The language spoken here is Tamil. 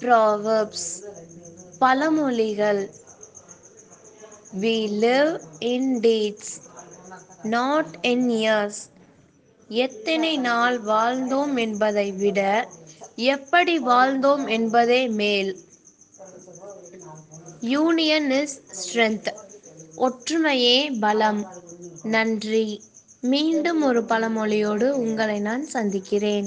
ப்ராவர்ப்ஸ் பழமொழிகள். We live in deeds not in years எத்தனை நாள் வாழ்ந்தோம் என்பதை விட எப்படி வாழ்ந்தோம் என்பதே மேல். யூனியன் இஸ் ஸ்ட்ரென்த் ஒற்றுமையே பலம். நன்றி. மீண்டும் ஒரு பழமொழியோடு உங்களை நான் சந்திக்கிறேன்.